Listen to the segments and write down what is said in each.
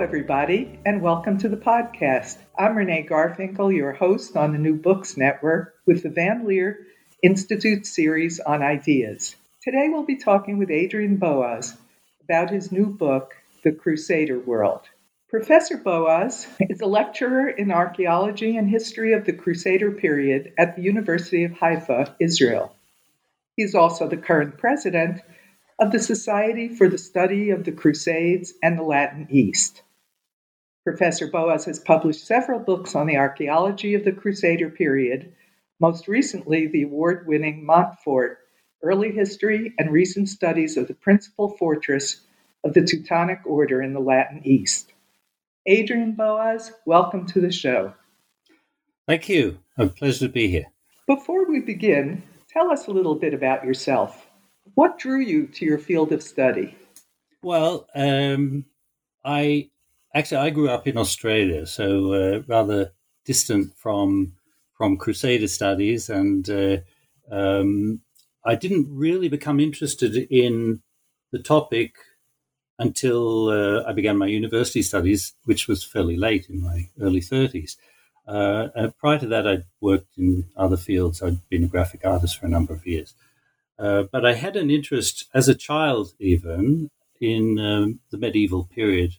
everybody, and welcome to the podcast. I'm Renee Garfinkel, your host on the New Books Network with the Van Leer Institute series on ideas. Today we'll be talking with Adrian Boas about his new book, The Crusader World. Professor Boas is a lecturer in archaeology and history of the Crusader period at the University of Haifa, Israel. He's also the current president of the Society for the Study of the Crusades and the Latin East. Professor Boas has published several books on the archaeology of the Crusader period, most recently, the award winning Montfort Early History and Recent Studies of the Principal Fortress of the Teutonic Order in the Latin East. Adrian Boas, welcome to the show. Thank you. A pleasure to be here. Before we begin, tell us a little bit about yourself. What drew you to your field of study? Well, um, I actually I grew up in Australia, so uh, rather distant from from Crusader studies, and uh, um, I didn't really become interested in the topic until uh, I began my university studies, which was fairly late in my early thirties. Uh, prior to that, I'd worked in other fields. I'd been a graphic artist for a number of years. Uh, but I had an interest as a child, even in um, the medieval period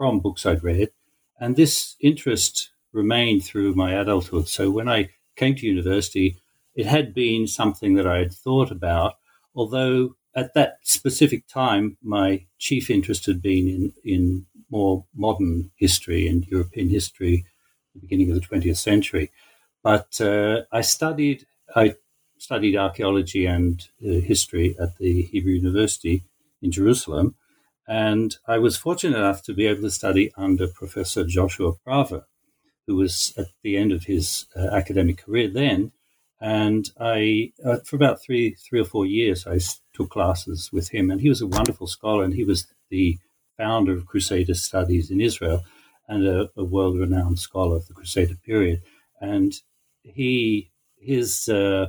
from books I'd read. And this interest remained through my adulthood. So when I came to university, it had been something that I had thought about, although at that specific time, my chief interest had been in, in more modern history and European history, the beginning of the 20th century. But uh, I studied, I studied archaeology and uh, history at the Hebrew University in Jerusalem. And I was fortunate enough to be able to study under Professor Joshua Prawer, who was at the end of his uh, academic career then. And I, uh, for about three, three or four years, I took classes with him. And he was a wonderful scholar, and he was the founder of Crusader Studies in Israel and a, a world-renowned scholar of the Crusader period. And he, his uh,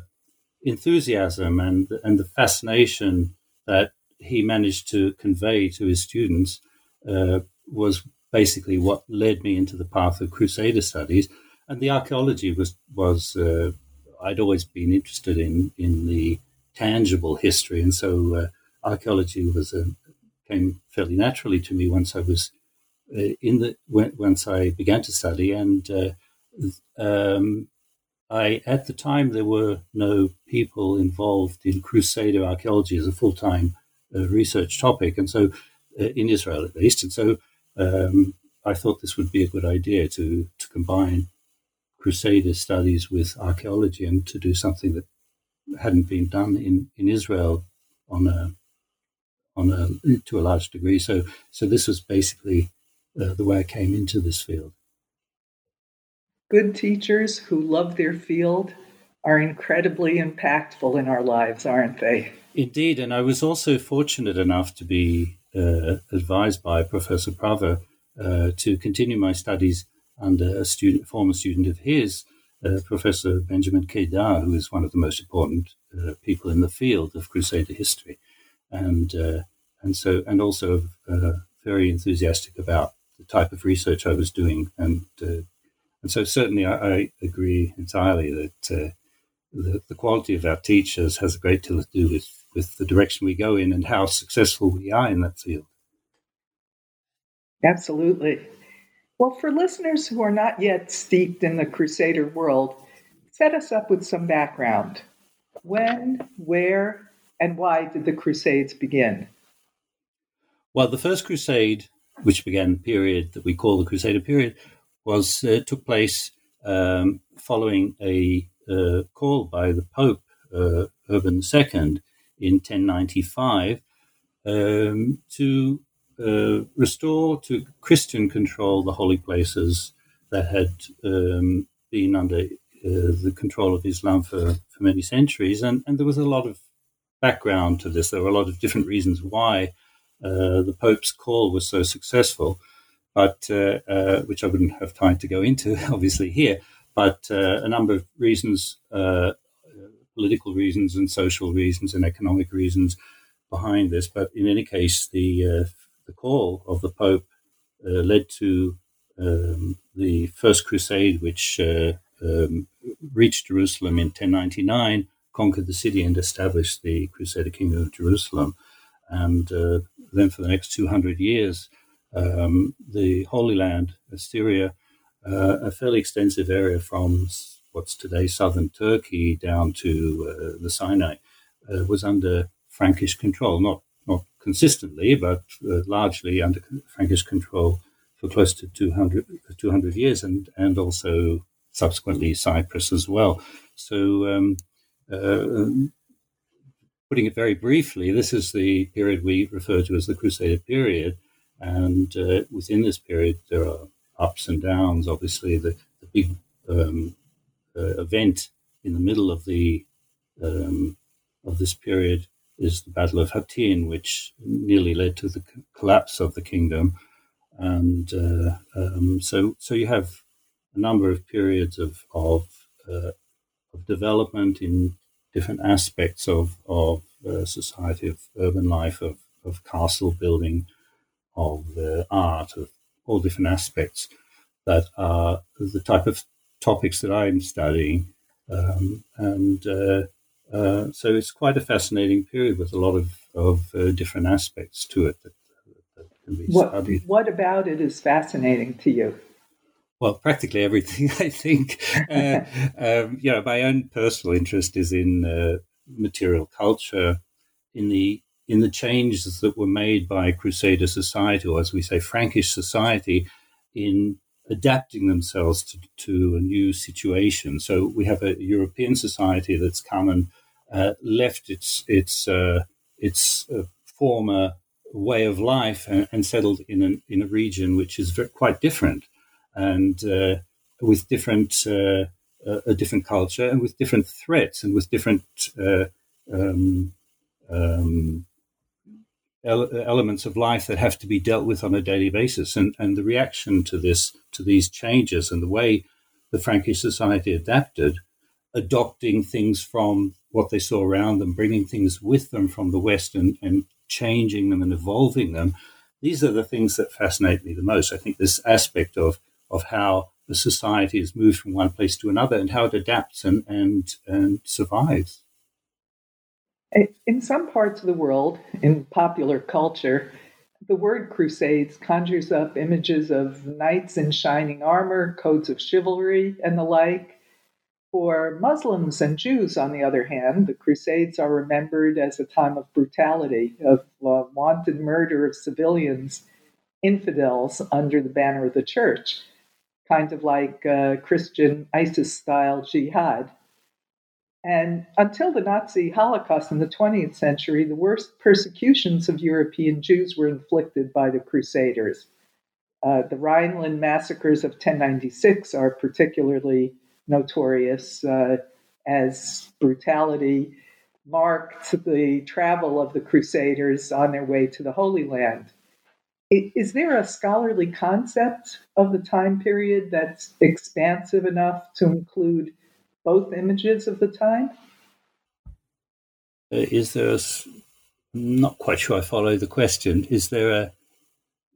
enthusiasm and and the fascination that he managed to convey to his students uh, was basically what led me into the path of Crusader studies. And the archaeology was was uh, I'd always been interested in in the tangible history, and so uh, archaeology was a, came fairly naturally to me once I was uh, in the once I began to study and. Uh, um, I, at the time, there were no people involved in Crusader archaeology as a full time uh, research topic, and so uh, in Israel at least, and so um, I thought this would be a good idea to to combine Crusader studies with archaeology and to do something that hadn't been done in, in Israel on a on a to a large degree. So so this was basically uh, the way I came into this field. Good teachers who love their field are incredibly impactful in our lives, aren't they? Indeed. And I was also fortunate enough to be uh, advised by Professor Prawer uh, to continue my studies under a student, former student of his, uh, Professor Benjamin Kedar, who is one of the most important uh, people in the field of Crusader history, and uh, and so and also uh, very enthusiastic about the type of research I was doing and and so, certainly, I, I agree entirely that the, the, quality of our teachers has a great deal to do with, with the direction we go in and how successful we are in that field. Absolutely. Well, for listeners who are not yet steeped in the Crusader world, set us up with some background. When, where, and why did the Crusades begin? Well, the first Crusade, which began the period that we call the Crusader period, was uh, took place um, following a uh, call by the Pope uh, Urban II in 1095 um, to uh, restore to Christian control the holy places that had um, been under uh, the control of Islam for, for many centuries, and, and there was a lot of background to this. There were a lot of different reasons why uh, the Pope's call was so successful but uh, uh, which I wouldn't have time to go into, obviously here. But uh, a number of reasons, political reasons, and social reasons, and economic reasons behind this. But in any case, the the call of the Pope led to um, the First Crusade, which um, reached Jerusalem in 1099, conquered the city, and established the Crusader Kingdom of Jerusalem. And uh, then for the next 200 years, um, the Holy Land, Syria, uh, a fairly extensive area from what's today southern Turkey down to uh, the Sinai, uh, was under Frankish control. Not not consistently, but uh, largely under Frankish control for close to 200, 200 years, and and also subsequently Cyprus as well. So, um, putting it very briefly, this is the period we refer to as the Crusader period. And uh, within this period, there are ups and downs. Obviously, the, the big um, uh, event in the middle of the um, of this period is the Battle of Hattin, which nearly led to the collapse of the kingdom. And uh, um, so, so you have a number of periods of of, uh, of development in different aspects of of uh, society, of urban life, of of castle building, of art, of all different aspects that are the type of topics that I'm studying, um, and uh, uh, so it's quite a fascinating period with a lot of of uh, different aspects to it that, that can be what, studied. What about it is fascinating to you? well, practically everything, I think. Uh, um, you know, my own personal interest is in uh, material culture, in the in the changes that were made by Crusader society, or as we say, Frankish society, in adapting themselves to, to a new situation. So we have a European society that's come and uh, left its its uh, its uh, former way of life and, and, settled in an, in a region which is very, quite different and uh, with different uh, a different culture and with different threats and with different uh, um, um, elements of life that have to be dealt with on a daily basis. And and the reaction to this to these changes and the way the Frankish society adapted, adopting things from what they saw around them, bringing things with them from the West and, and changing them and evolving them. These are the things that fascinate me the most. I think this aspect of of how the society has moved from one place to another and how it adapts and, and, and survives. In some parts of the world, in popular culture, the word crusades conjures up images of knights in shining armor, codes of chivalry, and the like. For Muslims and Jews, on the other hand, the Crusades are remembered as a time of brutality, of uh, wanton murder of civilians, infidels, under the banner of the church kind of like uh, Christian ISIS style jihad. And until the Nazi Holocaust in the 20th century, the worst persecutions of European Jews were inflicted by the Crusaders. Uh, the Rhineland massacres of 1096 are particularly notorious uh, as brutality marked the travel of the Crusaders on their way to the Holy Land. Is there a scholarly concept of the time period that's expansive enough to include both images of the time? Uh, is there a, not quite sure I follow the question. Is there a, uh,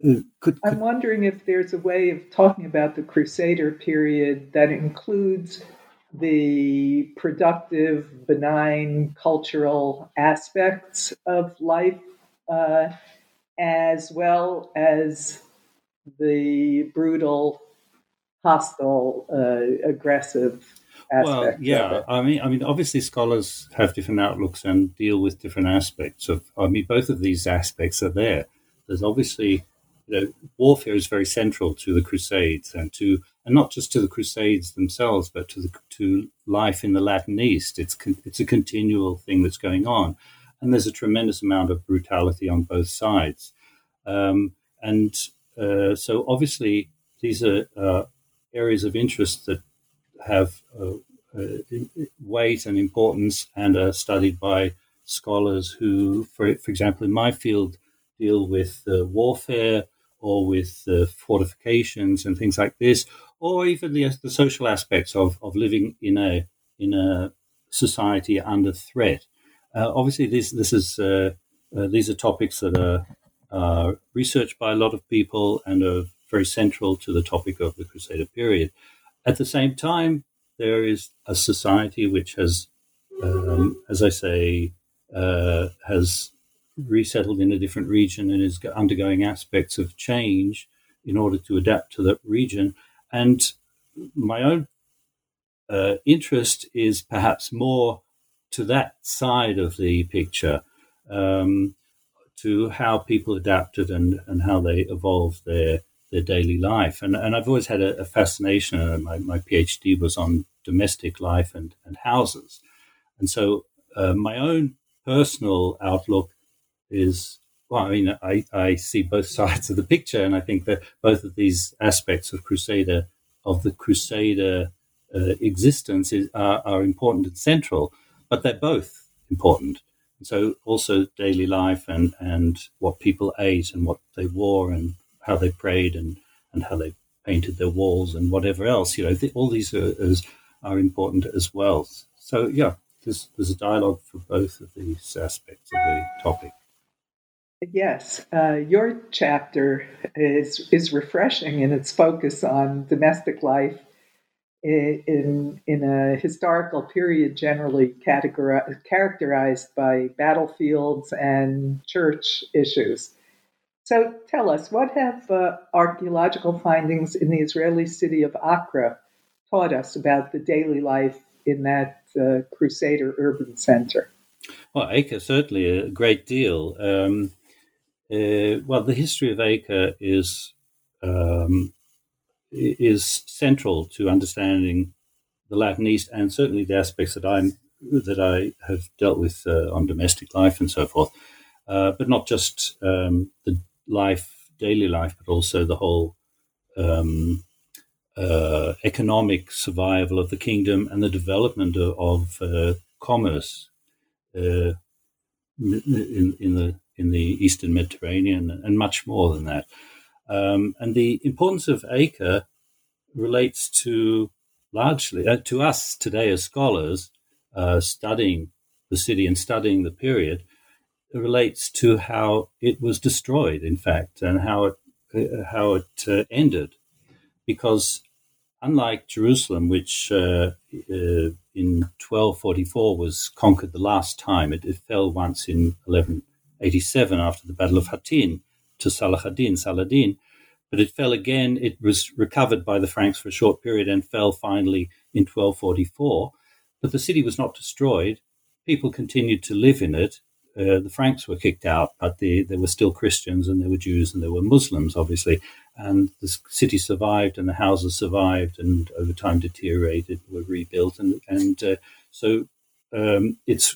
could, could, I'm wondering if there's a way of talking about the Crusader period that includes the productive, benign cultural aspects of life uh, as well as the brutal, hostile, uh, aggressive well, yeah. I mean, I mean, obviously, scholars have different outlooks and deal with different aspects of. I mean, both of these aspects are there. There's obviously, you know, warfare is very central to the Crusades and to, and not just to the Crusades themselves, but to the to life in the Latin East. It's it's a continual thing that's going on, and there's a tremendous amount of brutality on both sides. Um, and uh, so, obviously, these are uh, areas of interest that have uh, uh weight and importance and are studied by scholars who, for, for example, in my field, deal with uh, warfare or with fortifications and things like this, or even the, the social aspects of, of living in a in a society under threat. Uh, obviously, this this is uh, uh, these are topics that are researched by a lot of people and are very central to the topic of the Crusader period. At the same time, there is a society which has, um, as I say, uh, has resettled in a different region and is undergoing aspects of change in order to adapt to that region. And my own uh, interest is perhaps more to that side of the picture, um, to how people adapted and, and how they evolved their their daily life. And, and I've always had a, a fascination. Uh, my, my PhD was on domestic life and, and houses. And so uh, my own personal outlook is well, I mean, I, I see both sides of the picture, and I think that both of these aspects of Crusader, of the Crusader uh, existence, is, are, are important and central, but they're both important. So, also daily life and, and what people ate and what they wore and how they prayed and, and how they painted their walls and whatever else. You know, all these are, is, are important as well. So, yeah, there's, there's a dialogue for both of these aspects of the topic. Yes, uh, your chapter is is refreshing in its focus on domestic life in in a historical period generally categorized, characterized by battlefields and church issues. So tell us, what have uh, archaeological findings in the Israeli city of Acre taught us about the daily life in that uh, Crusader urban center? Well, Acre certainly a great deal. Um, uh, well, the history of Acre is um, is central to understanding the Latin East and certainly the aspects that I'm that I have dealt with uh, on domestic life and so forth, uh, but not just um, the life, daily life, but also the whole um, uh, economic survival of the kingdom and the development of, of uh, commerce uh, in, in the in the Eastern Mediterranean and much more than that. Um, and the importance of Acre relates to largely uh, to us today as scholars uh, studying the city and studying the period relates to how it was destroyed, in fact, and how it uh, how it uh, ended, because unlike Jerusalem, which uh, uh, in 1244 was conquered the last time, it, it, fell once in 1187 after the Battle of Hattin to Salah ad-Din, Saladin, but it fell again. It was recovered by the Franks for a short period and fell finally in 1244. But the city was not destroyed. People continued to live in it uh, the Franks were kicked out, but the, there were still Christians and there were Jews and there were Muslims, obviously. And the city survived and the houses survived and over time deteriorated, were rebuilt. And, and uh, so um, it's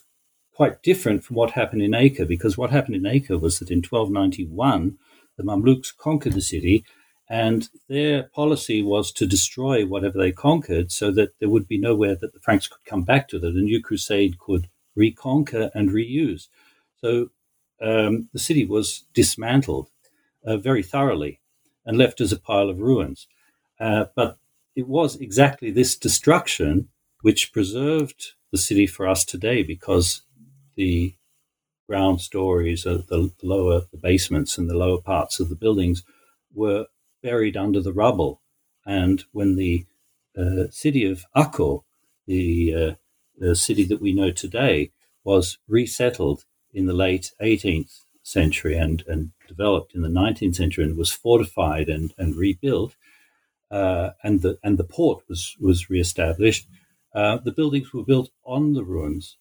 quite different from what happened in Acre, because what happened in Acre was that in 1291, the Mamluks conquered the city and their policy was to destroy whatever they conquered so that there would be nowhere that the Franks could come back to, that a new crusade could reconquer and reuse. So um, the city was dismantled uh, very thoroughly and left as a pile of ruins. Uh, but it was exactly this destruction which preserved the city for us today because the ground stories, uh, the lower, the basements and the lower parts of the buildings were buried under the rubble. And when the uh, city of Akko, the, uh, the city that we know today, was resettled in the late 18th century and, and developed in the 19th century and was fortified and, and rebuilt, uh, and the and the port was was reestablished. Uh, the buildings were built on the ruins;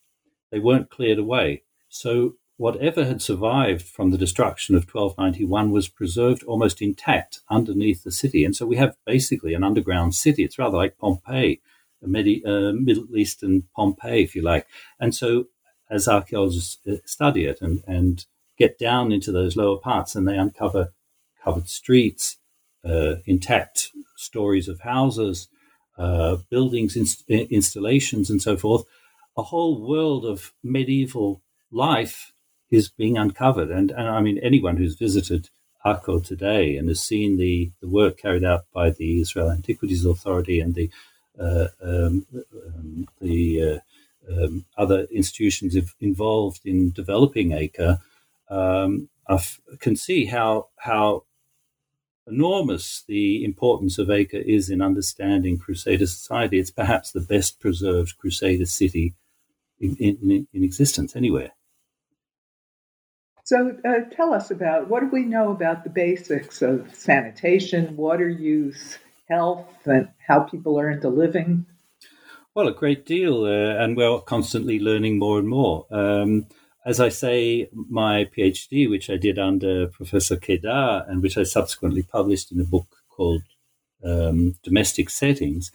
they weren't cleared away. So whatever had survived from the destruction of 1291 was preserved almost intact underneath the city, and so we have basically an underground city. It's rather like Pompeii, a Medi- uh, Middle Eastern Pompeii, if you like. And so as archaeologists uh, study it and, and get down into those lower parts and they uncover covered streets, uh, intact stories of houses, uh, buildings, inst- installations, and so forth. A whole world of medieval life is being uncovered. And, and I mean, anyone who's visited Akko today and has seen the, the work carried out by the Israel Antiquities Authority and the uh, um, um, the uh, um, other institutions involved in developing Acre um, can see how how enormous the importance of Acre is in understanding Crusader society. It's perhaps the best preserved Crusader city in, in, in existence anywhere. So, uh, tell us about what do we know about the basics of sanitation, water use, health, and how people earned a living? Well, a great deal, uh, and we're constantly learning more and more. Um, as I say, my PhD, which I did under Professor Kedar, and which I subsequently published in a book called um, Domestic Settings,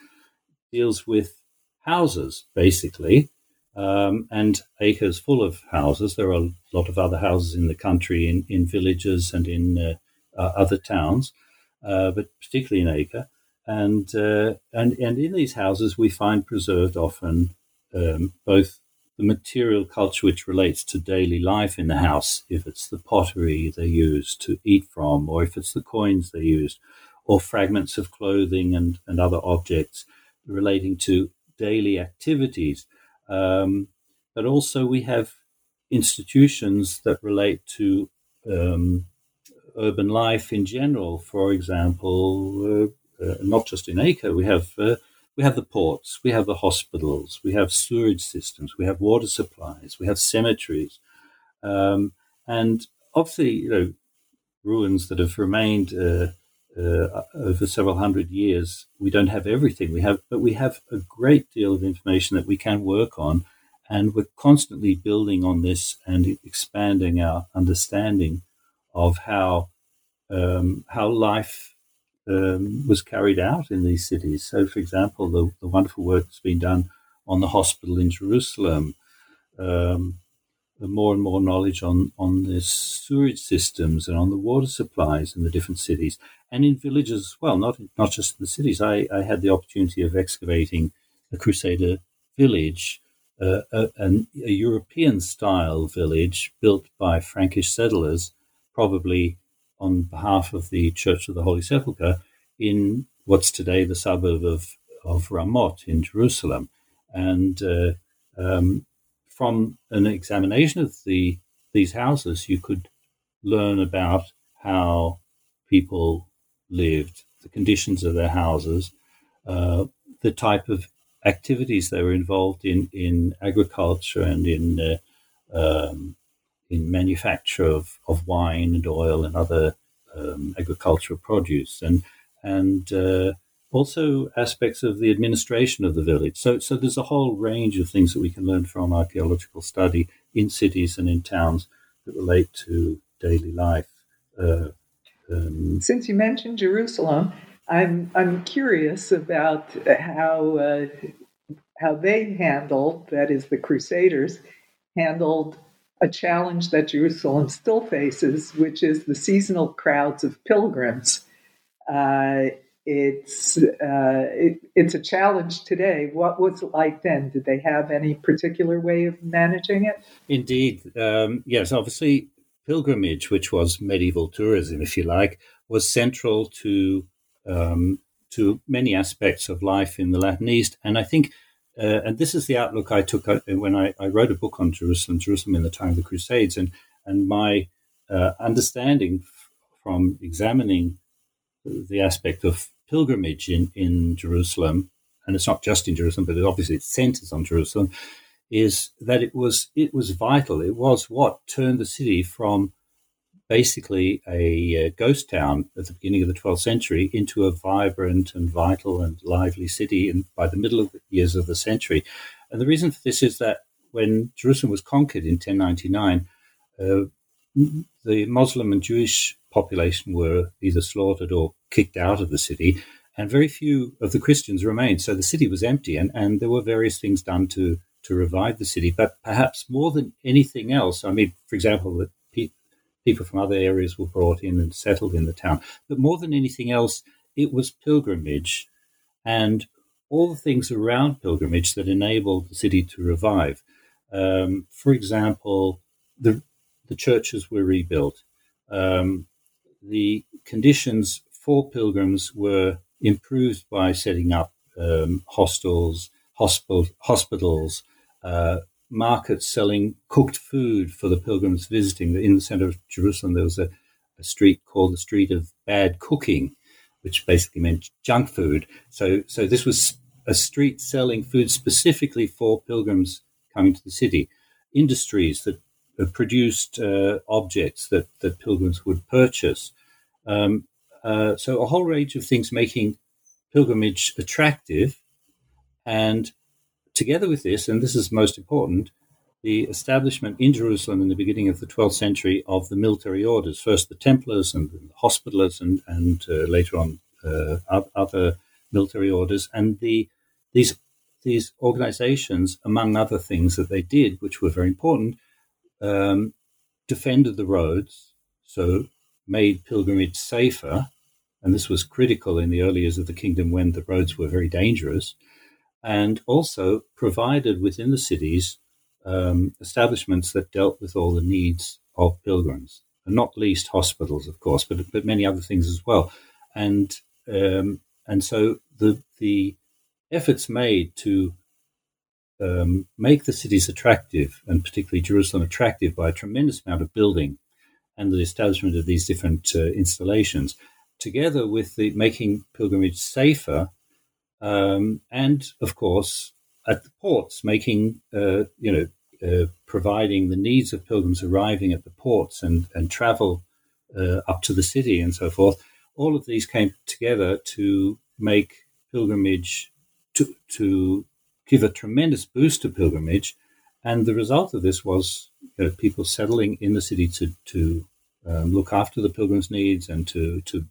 deals with houses, basically. Um, and Acre's full of houses. There are a lot of other houses in the country, in, in villages and in uh, uh, other towns, uh, but particularly in Acre. And, uh, and, and in these houses, we find preserved often um, both the material culture which relates to daily life in the house, if it's the pottery they use to eat from, or if it's the coins they used, or fragments of clothing and, and other objects relating to daily activities um, but also, we have institutions that relate to um, urban life in general. For example, uh, not just in Acre, we have uh, we have the ports, we have the hospitals, we have sewage systems, we have water supplies, we have cemeteries, um, and obviously, you know, ruins that have remained uh, uh, over several hundred years. We don't have everything we have, but we have a great deal of information that we can work on, and we're constantly building on this and expanding our understanding of how um, how life um, was carried out in these cities. So, for example, the, the, wonderful work that's been done on the hospital in Jerusalem. Um, more and more knowledge on, on the sewage systems and on the water supplies in the different cities and in villages as well, not, not just in the cities. I, I had the opportunity of excavating a Crusader village, uh, a, a, a European style village built by Frankish settlers, probably on behalf of the Church of the Holy Sepulchre, in what's today the suburb of, of Ramot in Jerusalem. And uh, um, from an examination of the these houses, you could learn about how people lived, the conditions of their houses, uh, the type of activities they were involved in in agriculture and in uh, um, in manufacture of, of wine and oil and other um, agricultural produce and and uh, also aspects of the administration of the village. So, so there's a whole range of things that we can learn from archaeological study in cities and in towns that relate to daily life. Uh, um, Since you mentioned Jerusalem, I'm I'm curious about how uh, how they handled, that is, the Crusaders handled a challenge that Jerusalem still faces, which is the seasonal crowds of pilgrims. Uh, it's uh, it, it's a challenge today. What was it like then? Did they have any particular way of managing it? Indeed, um, yes. Obviously, pilgrimage, which was medieval tourism, if you like, was central to um, to many aspects of life in the Latin East. And I think, uh, and this is the outlook I took uh, when I, I, wrote a book on Jerusalem, Jerusalem in the time of the Crusades, and and my uh, understanding from examining the aspect of pilgrimage in, in Jerusalem, and it's not just in Jerusalem, but it obviously it centers on Jerusalem, is that it was it was vital. It was what turned the city from basically a, a ghost town at the beginning of the 12th century into a vibrant and vital and lively city in, by the middle of the years of the century. And the reason for this is that when Jerusalem was conquered in 1099, uh, the Muslim and Jewish population were either slaughtered or kicked out of the city, and very few of the Christians remained. So the city was empty, and, and there were various things done to, to revive the city. But perhaps more than anything else, I mean, for example, that pe- people from other areas were brought in and settled in the town. But more than anything else, it was pilgrimage and all the things around pilgrimage that enabled the city to revive. Um, for example, the the churches were rebuilt. Um, the conditions for pilgrims were improved by setting up um, hostels, hospital, hospitals, uh, markets selling cooked food for the pilgrims visiting. In the center of Jerusalem, there was a, a street called the Street of Bad Cooking, which basically meant junk food. So, so this was a street selling food specifically for pilgrims coming to the city. Industries that produced uh, objects that, that pilgrims would purchase. Um, uh, so a whole range of things making pilgrimage attractive. And together with this, and this is most important, the establishment in Jerusalem in the beginning of the 12th century of the military orders, first the Templars and the Hospitallers, and, and uh, later on uh, other military orders. And the these these organizations, among other things that they did, which were very important, um, defended the roads, so made pilgrimage safer. And this was critical in the early years of the kingdom when the roads were very dangerous. And also provided within the cities um, establishments that dealt with all the needs of pilgrims, and not least hospitals, of course, but, but many other things as well. And um, and so the the efforts made to um, make the cities attractive, and particularly Jerusalem attractive, by a tremendous amount of building and the establishment of these different uh, installations, together with the making pilgrimage safer, um, and of course at the ports, making uh, you know uh, providing the needs of pilgrims arriving at the ports and and travel uh, up to the city and so forth. All of these came together to make pilgrimage to to give a tremendous boost to pilgrimage. And the result of this was you know, people settling in the city to, to um, look after the pilgrims' needs and to, to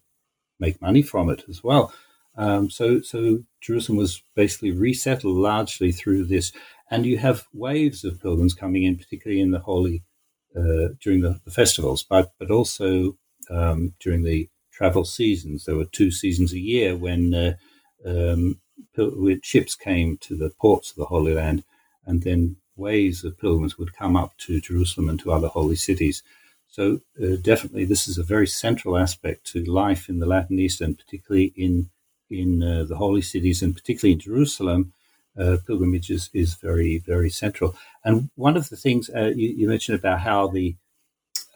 make money from it as well. Um, so, so Jerusalem was basically resettled largely through this. And you have waves of pilgrims coming in, particularly in the holy uh, during the, the, festivals, but but also um, during the travel seasons. There were two seasons a year when uh, um, ships came to the ports of the Holy Land, and then waves of pilgrims would come up to Jerusalem and to other holy cities. So uh, definitely, this is a very central aspect to life in the Latin East, and particularly in in uh, the holy cities, and particularly in Jerusalem. Uh, pilgrimage is, is very very central. And one of the things uh, you, you, mentioned about how the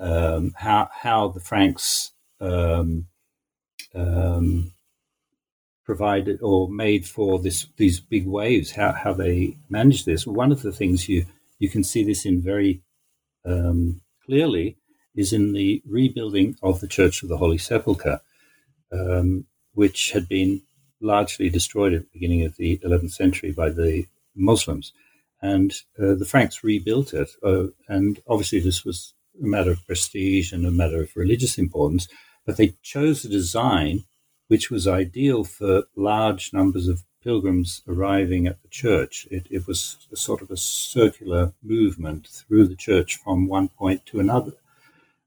um, how how the Franks um, um, provided or made for this these big waves, how, how they managed this. One of the things you you can see this in very um, clearly is in the rebuilding of the Church of the Holy Sepulchre, um, which had been largely destroyed at the beginning of the 11th century by the Muslims. And uh, the Franks rebuilt it. Uh, and obviously, this was a matter of prestige and a matter of religious importance, but they chose a design which was ideal for large numbers of pilgrims arriving at the church. It, it was a sort of a circular movement through the church from one point to another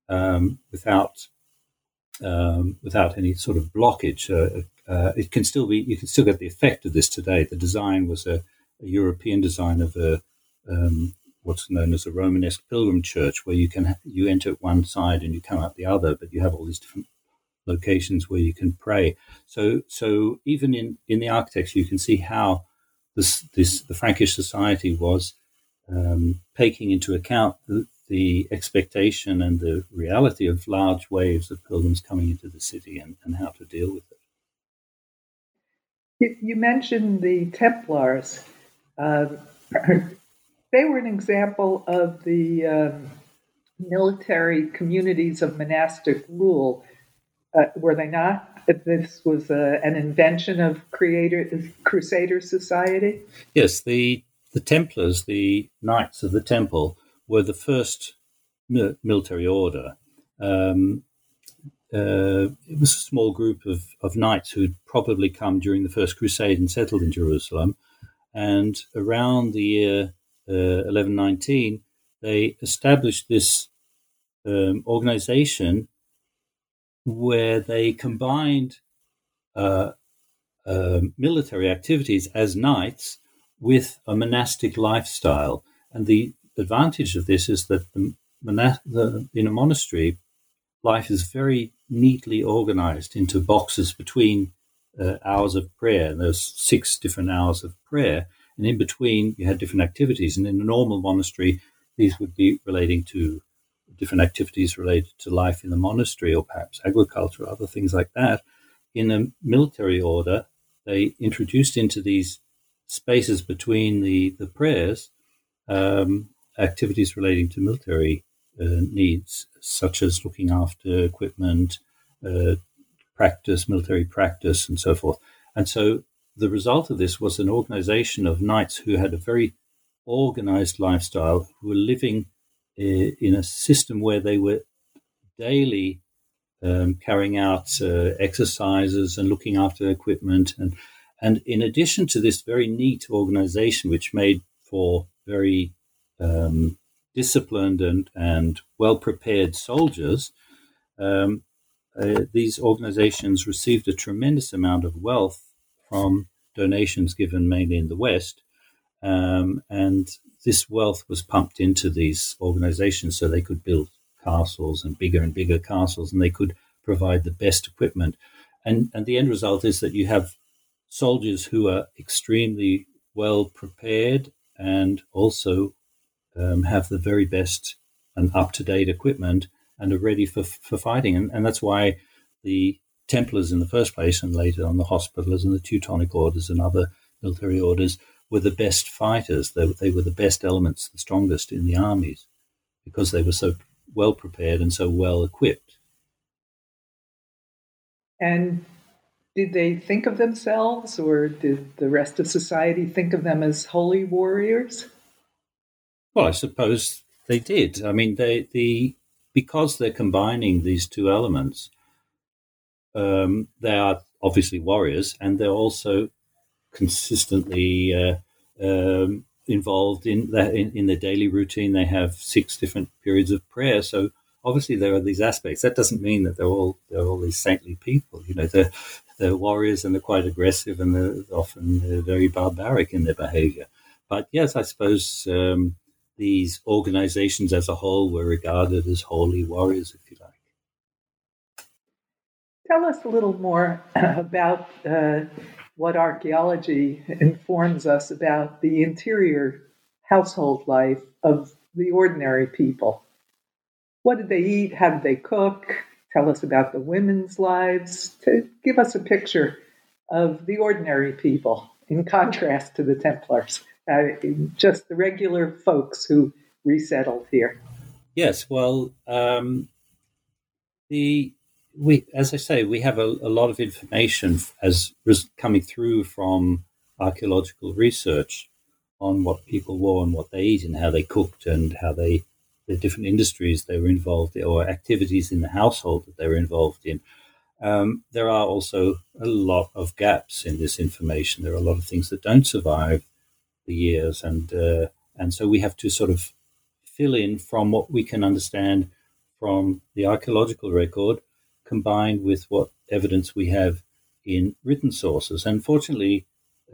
um, without um, without any sort of blockage. Uh, uh, it can still be you can still get the effect of this today. The design was a, a European design of a um, what's known as a Romanesque pilgrim church, where you can you enter at one side and you come out the other, but you have all these different locations where you can pray. So, so even in, in the architecture, you can see how this, this the Frankish society was um, taking into account the, the, expectation and the reality of large waves of pilgrims coming into the city and, and how to deal with it. You mentioned the Templars. Uh, they were an example of the um, military communities of monastic rule uh, were they not? This was uh, an invention of creator Crusader society. Yes, the the Templars, the Knights of the Temple, were the first military order. Um, uh, it was a small group of, of knights who'd probably come during the First Crusade and settled in Jerusalem. And around the year uh, 1119, they established this um, organization where they combined uh, uh, military activities as knights with a monastic lifestyle. And the advantage of this is that the, the, in a monastery, life is very neatly organized into boxes between uh, hours of prayer. There's six different hours of prayer. And in between, you had different activities. And in a normal monastery, these would be relating to different activities related to life in the monastery or perhaps agriculture or other things like that. In a military order, they introduced into these spaces between the, the prayers um, activities relating to military needs, such as looking after equipment, uh, practice, military practice, and so forth. And so the result of this was an organization of knights who had a very organized lifestyle, who were living uh, in a system where they were daily um, carrying out uh, exercises and looking after equipment. And, and in addition to this very neat organization, which made for very um, disciplined and, and well prepared soldiers, um, uh, these organizations received a tremendous amount of wealth from donations given mainly in the West. Um, and this wealth was pumped into these organizations so they could build castles and bigger and bigger castles and they could provide the best equipment. And, and the end result is that you have soldiers who are extremely well prepared and also um, have the very best and up to date equipment and are ready for, for fighting. And, and that's why the Templars in the first place, and later on the Hospitallers and the Teutonic orders and other military orders, were the best fighters. They, they were the best elements, the strongest in the armies, because they were so well prepared and so well equipped. And did they think of themselves, or did the rest of society think of them as holy warriors? Well, I suppose they did. I mean, they the because they're combining these two elements, um, they are obviously warriors, and they're also consistently uh, um, involved in that in, in their daily routine. They have six different periods of prayer, so obviously there are these aspects. That doesn't mean that they're all they're all these saintly people. You know, they're they're warriors and they're quite aggressive and they're often they're very barbaric in their behavior. But yes, I suppose um, these organizations as a whole were regarded as holy warriors, if you like. Tell us a little more about uh, what archaeology informs us about the interior household life of the ordinary people. What did they eat? How did they cook? Tell us about the women's lives. To give us a picture of the ordinary people in contrast to the Templars, uh, just the regular folks who resettled here. Yes, well, um, the we, as I say, we have a, a lot of information as coming through from archaeological research on what people wore and what they eat and how they cooked and how they the different industries they were involved in or activities in the household that they were involved in. Um, there are also a lot of gaps in this information. There are a lot of things that don't survive the years, and uh, and so we have to sort of fill in from what we can understand from the archaeological record combined with what evidence we have in written sources. And fortunately,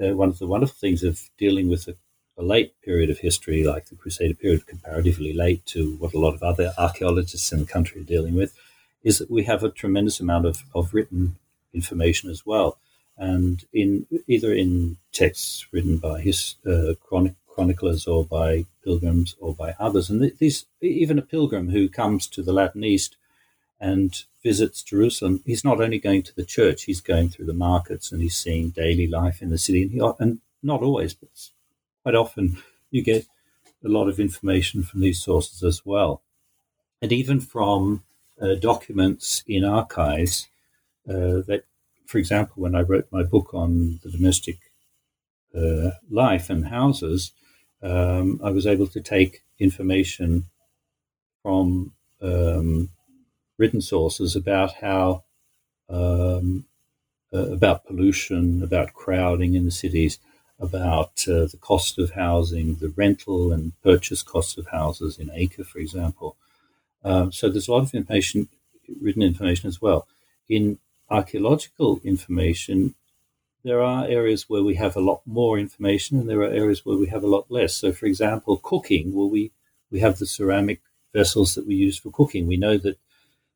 uh, one of the wonderful things of dealing with a, a, late period of history, like the Crusader period, comparatively late to what a lot of other archaeologists in the country are dealing with, is that we have a tremendous amount of, of written information as well. And in either in texts written by his uh, chronic, chroniclers or by pilgrims or by others, and these even a pilgrim who comes to the Latin East and visits Jerusalem, he's not only going to the church, he's going through the markets and he's seeing daily life in the city. And, he, and not always, but quite often, you get a lot of information from these sources as well. And even from uh, documents in archives uh, that, for example, when I wrote my book on the domestic uh, life and houses, um, I was able to take information from um, written sources about how um, uh, about pollution, about crowding in the cities, about uh, the cost of housing, the rental and purchase costs of houses in Acre, for example. Um, so there's a lot of information, written information as well. In archaeological information, there are areas where we have a lot more information, and there are areas where we have a lot less. So, for example, cooking. Well, we we have the ceramic vessels that we use for cooking. We know that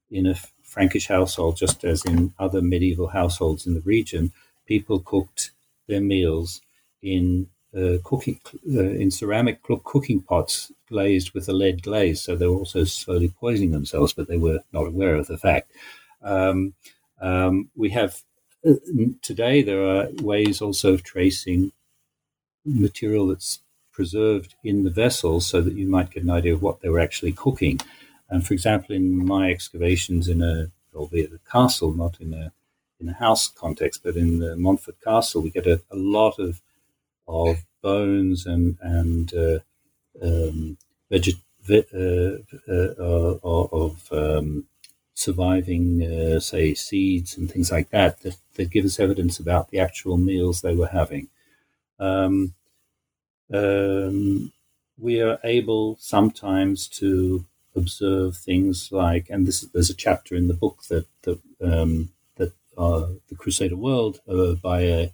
in a Frankish household, just as in other medieval households in the region, people cooked their meals in uh, cooking uh, in ceramic cooking pots glazed with a lead glaze, so they were also slowly poisoning themselves, but they were not aware of the fact. Um, um, we have uh, today there are ways also of tracing material that's preserved in the vessels so that you might get an idea of what they were actually cooking. And for example, in my excavations in a, albeit a castle, not in a in a house context, but in the Montfort Castle, we get a, a lot of of bones and and uh, um, veget- uh, uh, of um, surviving, uh, say, seeds and things like that, that, that give us evidence about the actual meals they were having. Um, um, we are able sometimes to observe things like, and this there's a chapter in the book that that um, that uh, the Crusader World uh, by a,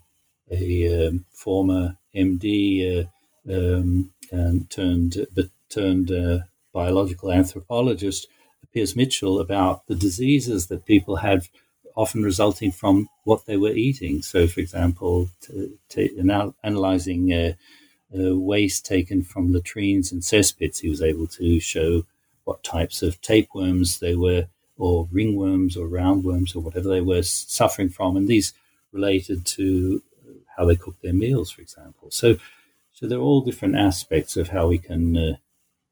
a um, former MD uh, um, and turned but turned uh, biological anthropologist Piers Mitchell about the diseases that people had often resulting from what they were eating. So, for example, to, analyzing uh, uh, waste taken from latrines and cesspits, he was able to show what types of tapeworms they were, or ringworms, or roundworms, or whatever they were suffering from, and these related to how they cook their meals, for example. So, so there are all different aspects of how we can uh,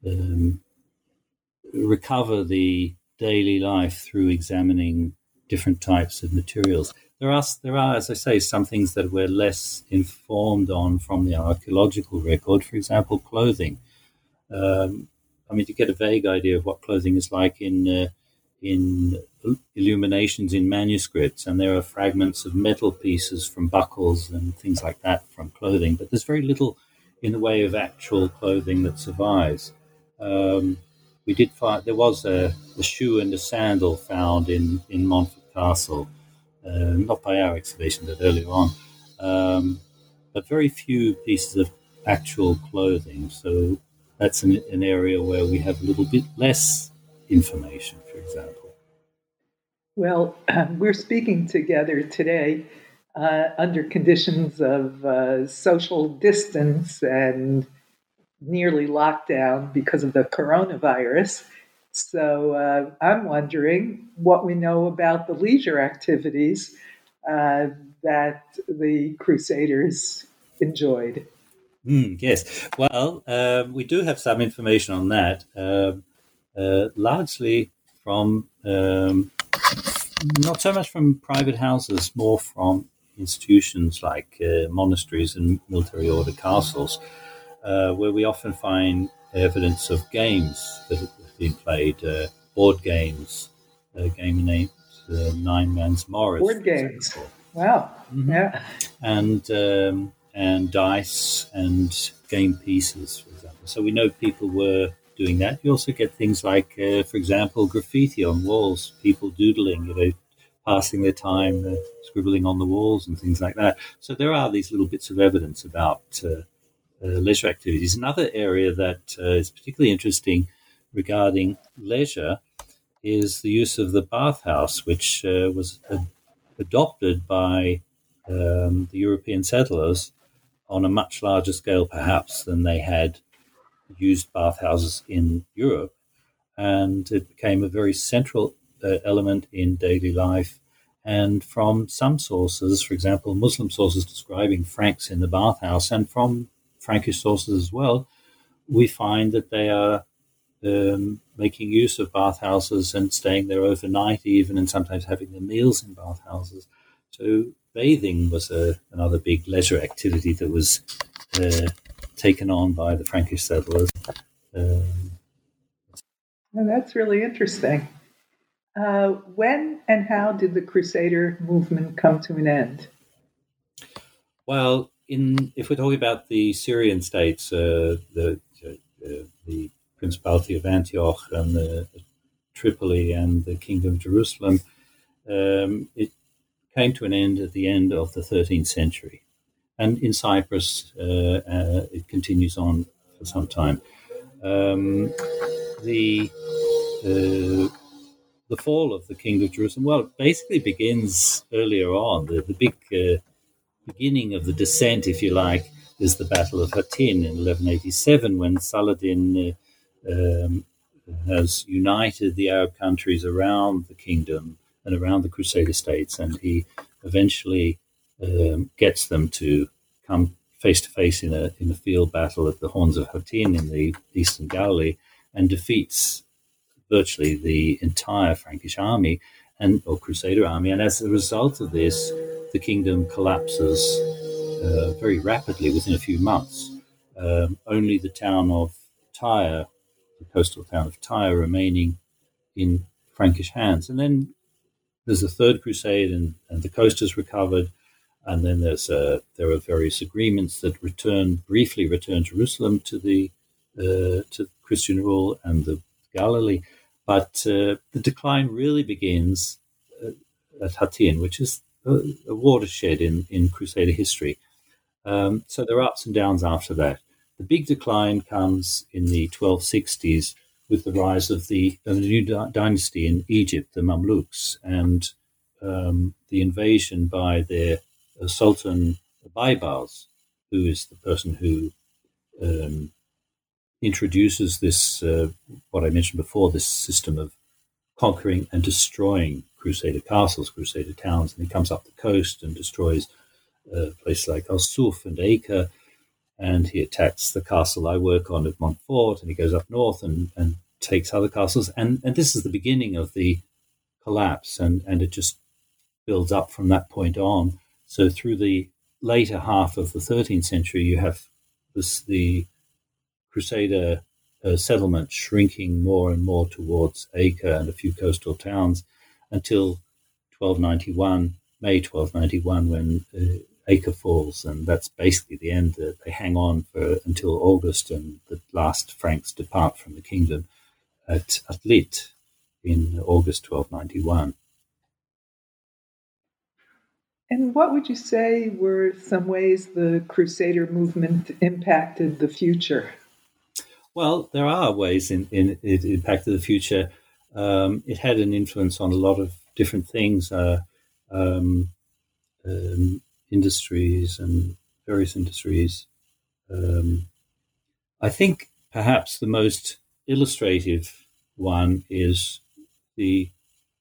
um, recover the daily life through examining different types of materials. There are, there are, as I say, some things that we're less informed on from the archaeological record. For example, clothing. Um, I mean, to get a vague idea of what clothing is like in uh, in illuminations in manuscripts, and there are fragments of metal pieces from buckles and things like that from clothing, but there's very little in the way of actual clothing that survives. Um, we did find there was a, a shoe and a sandal found in in Montfort Castle, uh, not by our excavation, but earlier on. Um, but very few pieces of actual clothing. So that's an, an area where we have a little bit less information, for example. Well, we're speaking together today uh, under conditions of uh, social distance and nearly locked down because of the coronavirus. So uh, I'm wondering what we know about the leisure activities uh, that the Crusaders enjoyed. Mm, yes. Well, um, we do have some information on that, um, uh, largely from um, not so much from private houses, more from institutions like uh, monasteries and military order castles uh, where we often find evidence of games that have been played, uh, board games, a game named uh, Nine Men's Morris. Board games. Wow. Mm-hmm. Yeah. And um, and dice and game pieces, for example. So we know people were doing that. You also get things like, uh, for example, graffiti on walls, people doodling, you know, passing their time, uh, scribbling on the walls and things like that. So there are these little bits of evidence about uh, uh, leisure activities. Another area that uh, is particularly interesting regarding leisure is the use of the bathhouse, which uh, was adopted by um, the European settlers on a much larger scale, perhaps, than they had used bathhouses in Europe. And it became a very central uh, element in daily life. And from some sources, for example, Muslim sources describing Franks in the bathhouse, and from Frankish sources as well, we find that they are um, making use of bathhouses and staying there overnight, even, and sometimes having their meals in bathhouses. So bathing was a, another big leisure activity that was uh, taken on by the Frankish settlers. Um, well, that's really interesting. Uh, when and how did the Crusader movement come to an end? Well, in if we're talking about the Syrian states, uh, the uh, the Principality of Antioch and the Tripoli and the Kingdom of Jerusalem, um, it came to an end at the end of the 13th century, and in Cyprus uh, uh, it continues on for some time. Um, the uh, the fall of the Kingdom of Jerusalem, well, basically begins earlier on. The, the big uh, beginning of the descent, if you like, is the Battle of Hattin in 1187 when Saladin uh, um, has united the Arab countries around the kingdom and around the Crusader states, and he eventually um, gets them to come face to face in a in a field battle at the Horns of Hattin in the eastern Galilee, and defeats virtually the entire Frankish army and or Crusader army. And as a result of this, the kingdom collapses uh, very rapidly within a few months. Um, only the town of Tyre, the coastal town of Tyre, remaining in Frankish hands. And then there's a third crusade, and, and the coast is recovered. And then there's a, there are various agreements that return briefly return Jerusalem to the uh, to Christian rule and the Galilee. But uh, the decline really begins uh, at Hattin, which is a, watershed in, in Crusader history. Um, so there are ups and downs after that. The big decline comes in the 1260s with the rise of the, of the new dynasty in Egypt, the Mamluks, and um, the invasion by their uh, Sultan Baibars, who is the person who um, introduces this, uh, what I mentioned before, this system of conquering and destroying Crusader castles, Crusader towns. And he comes up the coast and destroys places like Arsuf and Acre. And he attacks the castle I work on at Montfort, and he goes up north and, and takes other castles. And, and this is the beginning of the collapse, and, and it just builds up from that point on. So through the later half of the 13th century, you have this, the Crusader uh, settlement shrinking more and more towards Acre and a few coastal towns until 1291, May 1291, when uh, Acre falls, and that's basically the end. Uh, they hang on for until August, and the last Franks depart from the kingdom at Atlit in August 1291. And what would you say were some ways the Crusader movement impacted the future? Well, there are ways in, in it impacted the future. Um, it had an influence on a lot of different things, uh, um, um, industries and various industries. Um, I think perhaps the most illustrative one is the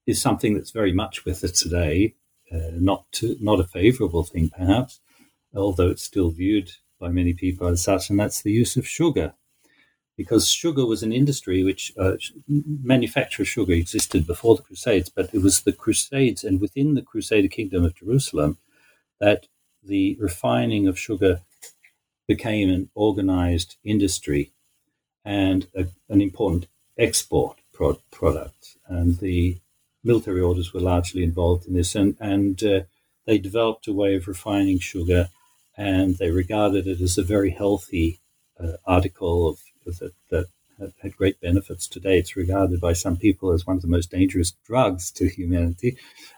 is something that's very much with us today, uh, not to, not a favourable thing perhaps, although it's still viewed by many people as such, and that's the use of sugar because sugar was an industry which uh, manufacture of sugar existed before the Crusades, but it was the Crusades and within the Crusader kingdom of Jerusalem that the refining of sugar became an organized industry and a, an important export pro- product. And the military orders were largely involved in this, and, and uh, they developed a way of refining sugar, and they regarded it as a very healthy uh, article of that, that had great benefits today. It's regarded by some people as one of the most dangerous drugs to humanity.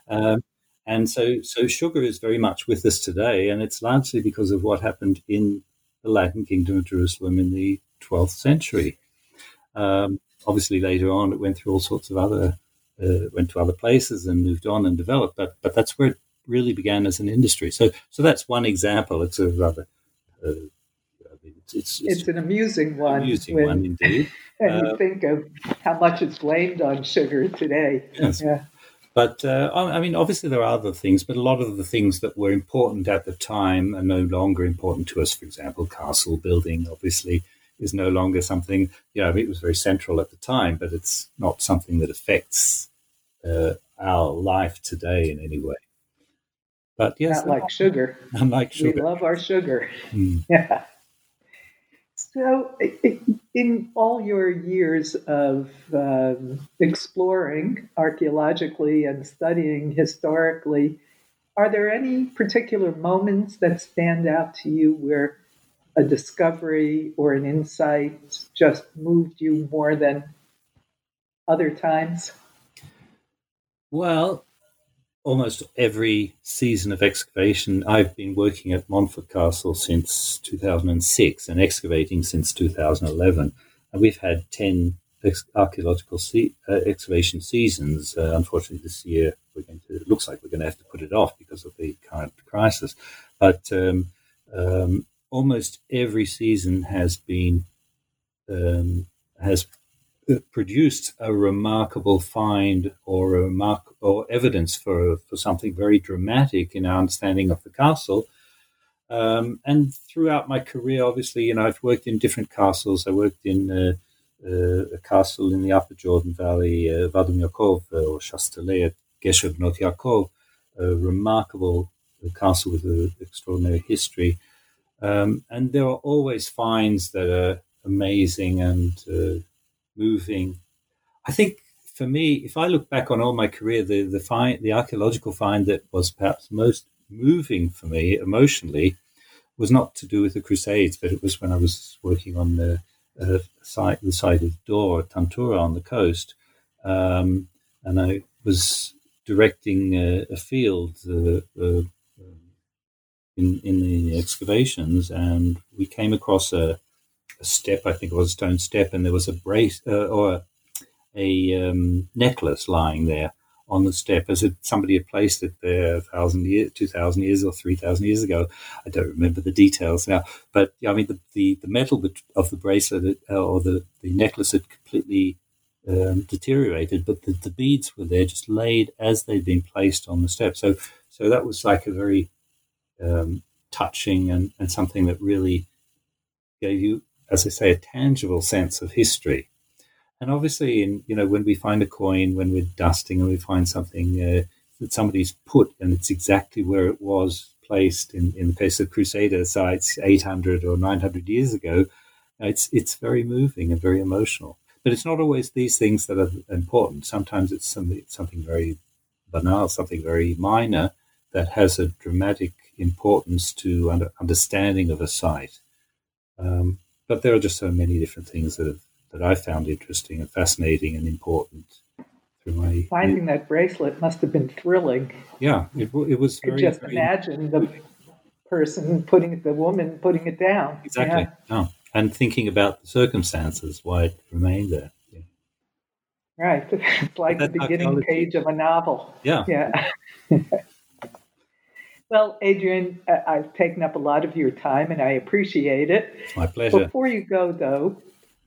Um, and so, so sugar is very much with us today, and it's largely because of what happened in the Latin Kingdom of Jerusalem in the 12th century. Um, obviously, later on, it went through all sorts of other, uh, went to other places and moved on and developed. But but that's where it really began as an industry. So so that's one example. It's a rather uh, it's, it's, it's, an amusing one. Amusing when, one, indeed. And uh, you think of how much it's blamed on sugar today. Yes. Yeah. But uh, I mean, obviously there are other things, but a lot of the things that were important at the time are no longer important to us. For example, castle building obviously is no longer something. You know, it was very central at the time, but it's not something that affects uh, our life today in any way. But yes, not like sugar. Unlike sugar, we love our sugar. Mm. Yeah. So, in all your years of um, exploring archaeologically and studying historically, are there any particular moments that stand out to you where a discovery or an insight just moved you more than other times? Well, almost every season of excavation. I've been working at Montfort Castle since 2006 and excavating since 2011. And we've had 10 ex- archaeological se- uh, excavation seasons. Uh, unfortunately, this year, we're going to, it looks like we're going to have to put it off because of the current crisis. But um, um, almost every season has been um, has produced a remarkable find or a remark or evidence for for something very dramatic in our understanding of the castle. Um, and throughout my career, obviously, you know, I've worked in different castles. I worked in uh, uh, a castle in the Upper Jordan Valley, uh, Vadum Yakov uh, or Chastelet at Gesher Bnot Yakov, a remarkable castle with an extraordinary history. Um, and there are always finds that are amazing and uh, moving. I think for me, if I look back on all my career, the the find, the archaeological find that was perhaps most moving for me emotionally was not to do with the Crusades, but it was when I was working on the uh, site, the site of Dor, Tantura on the coast, um, and I was directing a, a field uh, uh, in in the excavations, and we came across a a step, I think it was a stone step, and there was a brace uh, or a um, necklace lying there on the step as if somebody had placed it there a thousand years, two thousand years, or three thousand years ago. I don't remember the details now, but I mean the the, the metal of the bracelet uh, or the, the necklace had completely um, deteriorated, but the, the beads were there, just laid as they'd been placed on the step. So so that was like a very um, touching and, and something that really gave you as I say, a tangible sense of history. And obviously, in you know, when we find a coin, when we're dusting and we find something uh, that somebody's put and it's exactly where it was placed, in, in the case of Crusader sites 800 or 900 years ago, it's it's very moving and very emotional. But it's not always these things that are important. Sometimes it's something, something very banal, something very minor that has a dramatic importance to under, understanding of a site. Um, but there are just so many different things that have, that I found interesting and fascinating and important through my finding that bracelet must have been thrilling. Yeah, it, it was. Very, just very, imagine the person putting it, the woman putting it down. Exactly. Yeah. Oh, and thinking about the circumstances why it remained there. Yeah. Right, it's like the beginning page of a novel. Yeah. Yeah. Well, Adrian, I've taken up a lot of your time and I appreciate it. My pleasure. Before you go, though,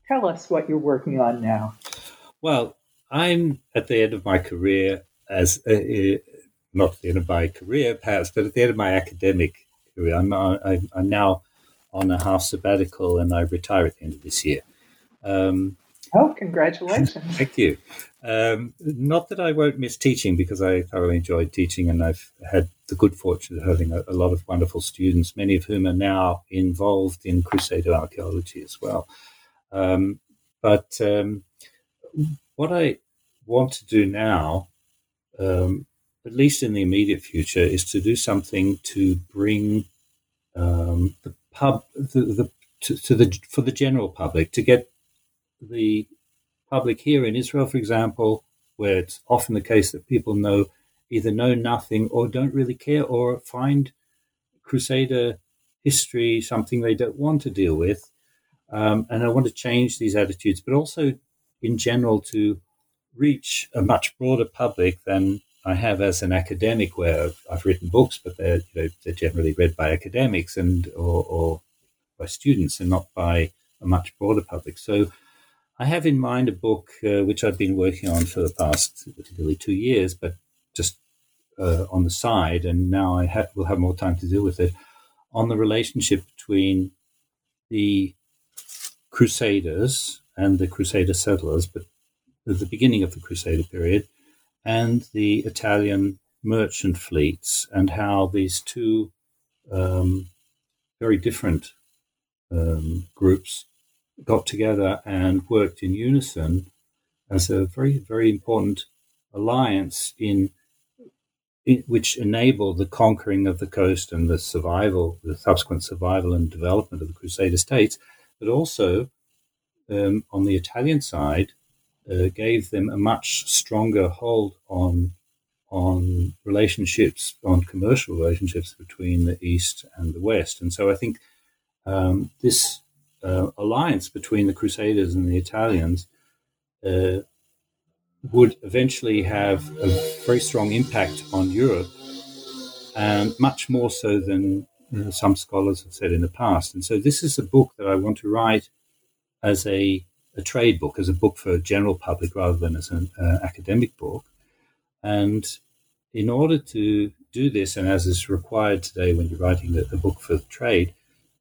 tell us what you're working on now. Well, I'm at the end of my career as uh, uh not at the end of my career, perhaps, but at the end of my academic career. I'm, uh, I'm, I'm now on a half sabbatical and I retire at the end of this year. Um, oh, congratulations. thank you. Um, not that I won't miss teaching because I thoroughly enjoyed teaching and I've had the good fortune of having a, a, lot of wonderful students, many of whom are now involved in Crusader archaeology as well. Um, but um, what I want to do now, um, at least in the immediate future, is to do something to bring um, the pub the, the to, to the for the general public to get the public here in Israel, for example, where it's often the case that people know either know nothing or don't really care or find Crusader history something they don't want to deal with. Um, and I want to change these attitudes, but also in general to reach a much broader public than I have as an academic, where I've, written books, but they're, you know, they're generally read by academics and or, or by students, and not by a much broader public. So I have in mind a book uh, which I've been working on for the past nearly two years, but just uh, on the side, and now I ha- will have more time to deal with it on the relationship between the Crusaders and the Crusader settlers, but at the beginning of the Crusader period, and the Italian merchant fleets, and how these two um, very different um, groups got together and worked in unison as a very, very important alliance in, in, which enabled the conquering of the coast and the survival, the subsequent survival and development of the Crusader states, but also um, on the Italian side uh, gave them a much stronger hold on on relationships, on commercial relationships between the East and the West. And so I think um, this uh, alliance between the Crusaders and the Italians uh, would eventually have a very strong impact on Europe, and much more so than some scholars have said in the past. And so this is a book that I want to write as a, a trade book, as a book for a general public rather than as an uh, academic book. And in order to do this, and as is required today when you're writing a book for trade,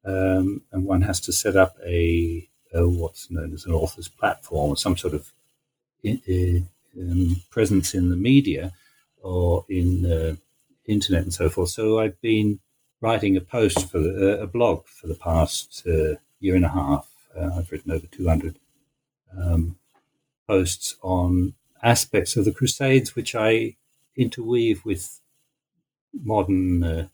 um, and one has to set up a, a, what's known as an author's platform or some sort of in, in, um, presence in the media or in the internet and so forth. So I've been writing a post for the, uh, a blog for the past uh, year and a half. Uh, I've written over 200 um, posts on aspects of the Crusades, which I interweave with modern uh,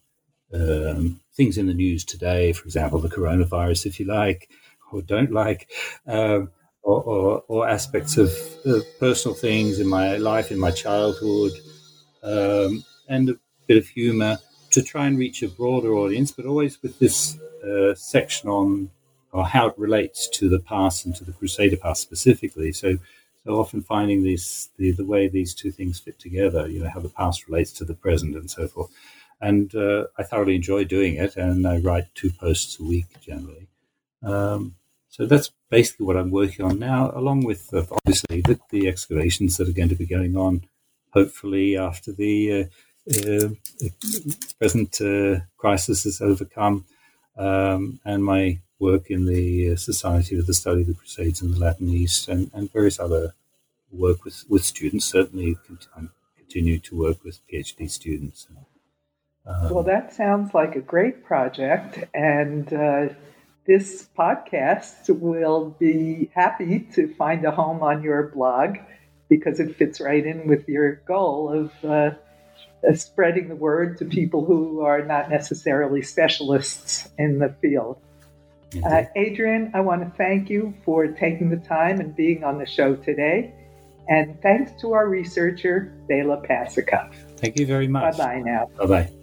um, things in the news today, for example, the coronavirus, if you like, or don't like, um, or, or, or, aspects of personal things in my life, in my childhood, um, and a bit of humor to try and reach a broader audience, but always with this uh, section on or how it relates to the past and to the Crusader past specifically. So, so often finding these the, the way these two things fit together, you know, how the past relates to the present and so forth. And uh, I thoroughly enjoy doing it, and I write two posts a week generally. Um, so that's basically what I'm working on now, along with uh, obviously the, the, excavations that are going to be going on, hopefully after the uh, uh present uh, crisis is overcome, um, and my work in the uh, Society for the Study of the Crusades in the Latin East, and, and various other work with, with students. Certainly, I continue to work with PhD students. Um, well, that sounds like a great project, and uh, this podcast will be happy to find a home on your blog because it fits right in with your goal of uh, uh, spreading the word to people who are not necessarily specialists in the field. Uh, Adrian, I want to thank you for taking the time and being on the show today. And thanks to our researcher, Bela Pasikov. Thank you very much. Bye bye now. Bye bye.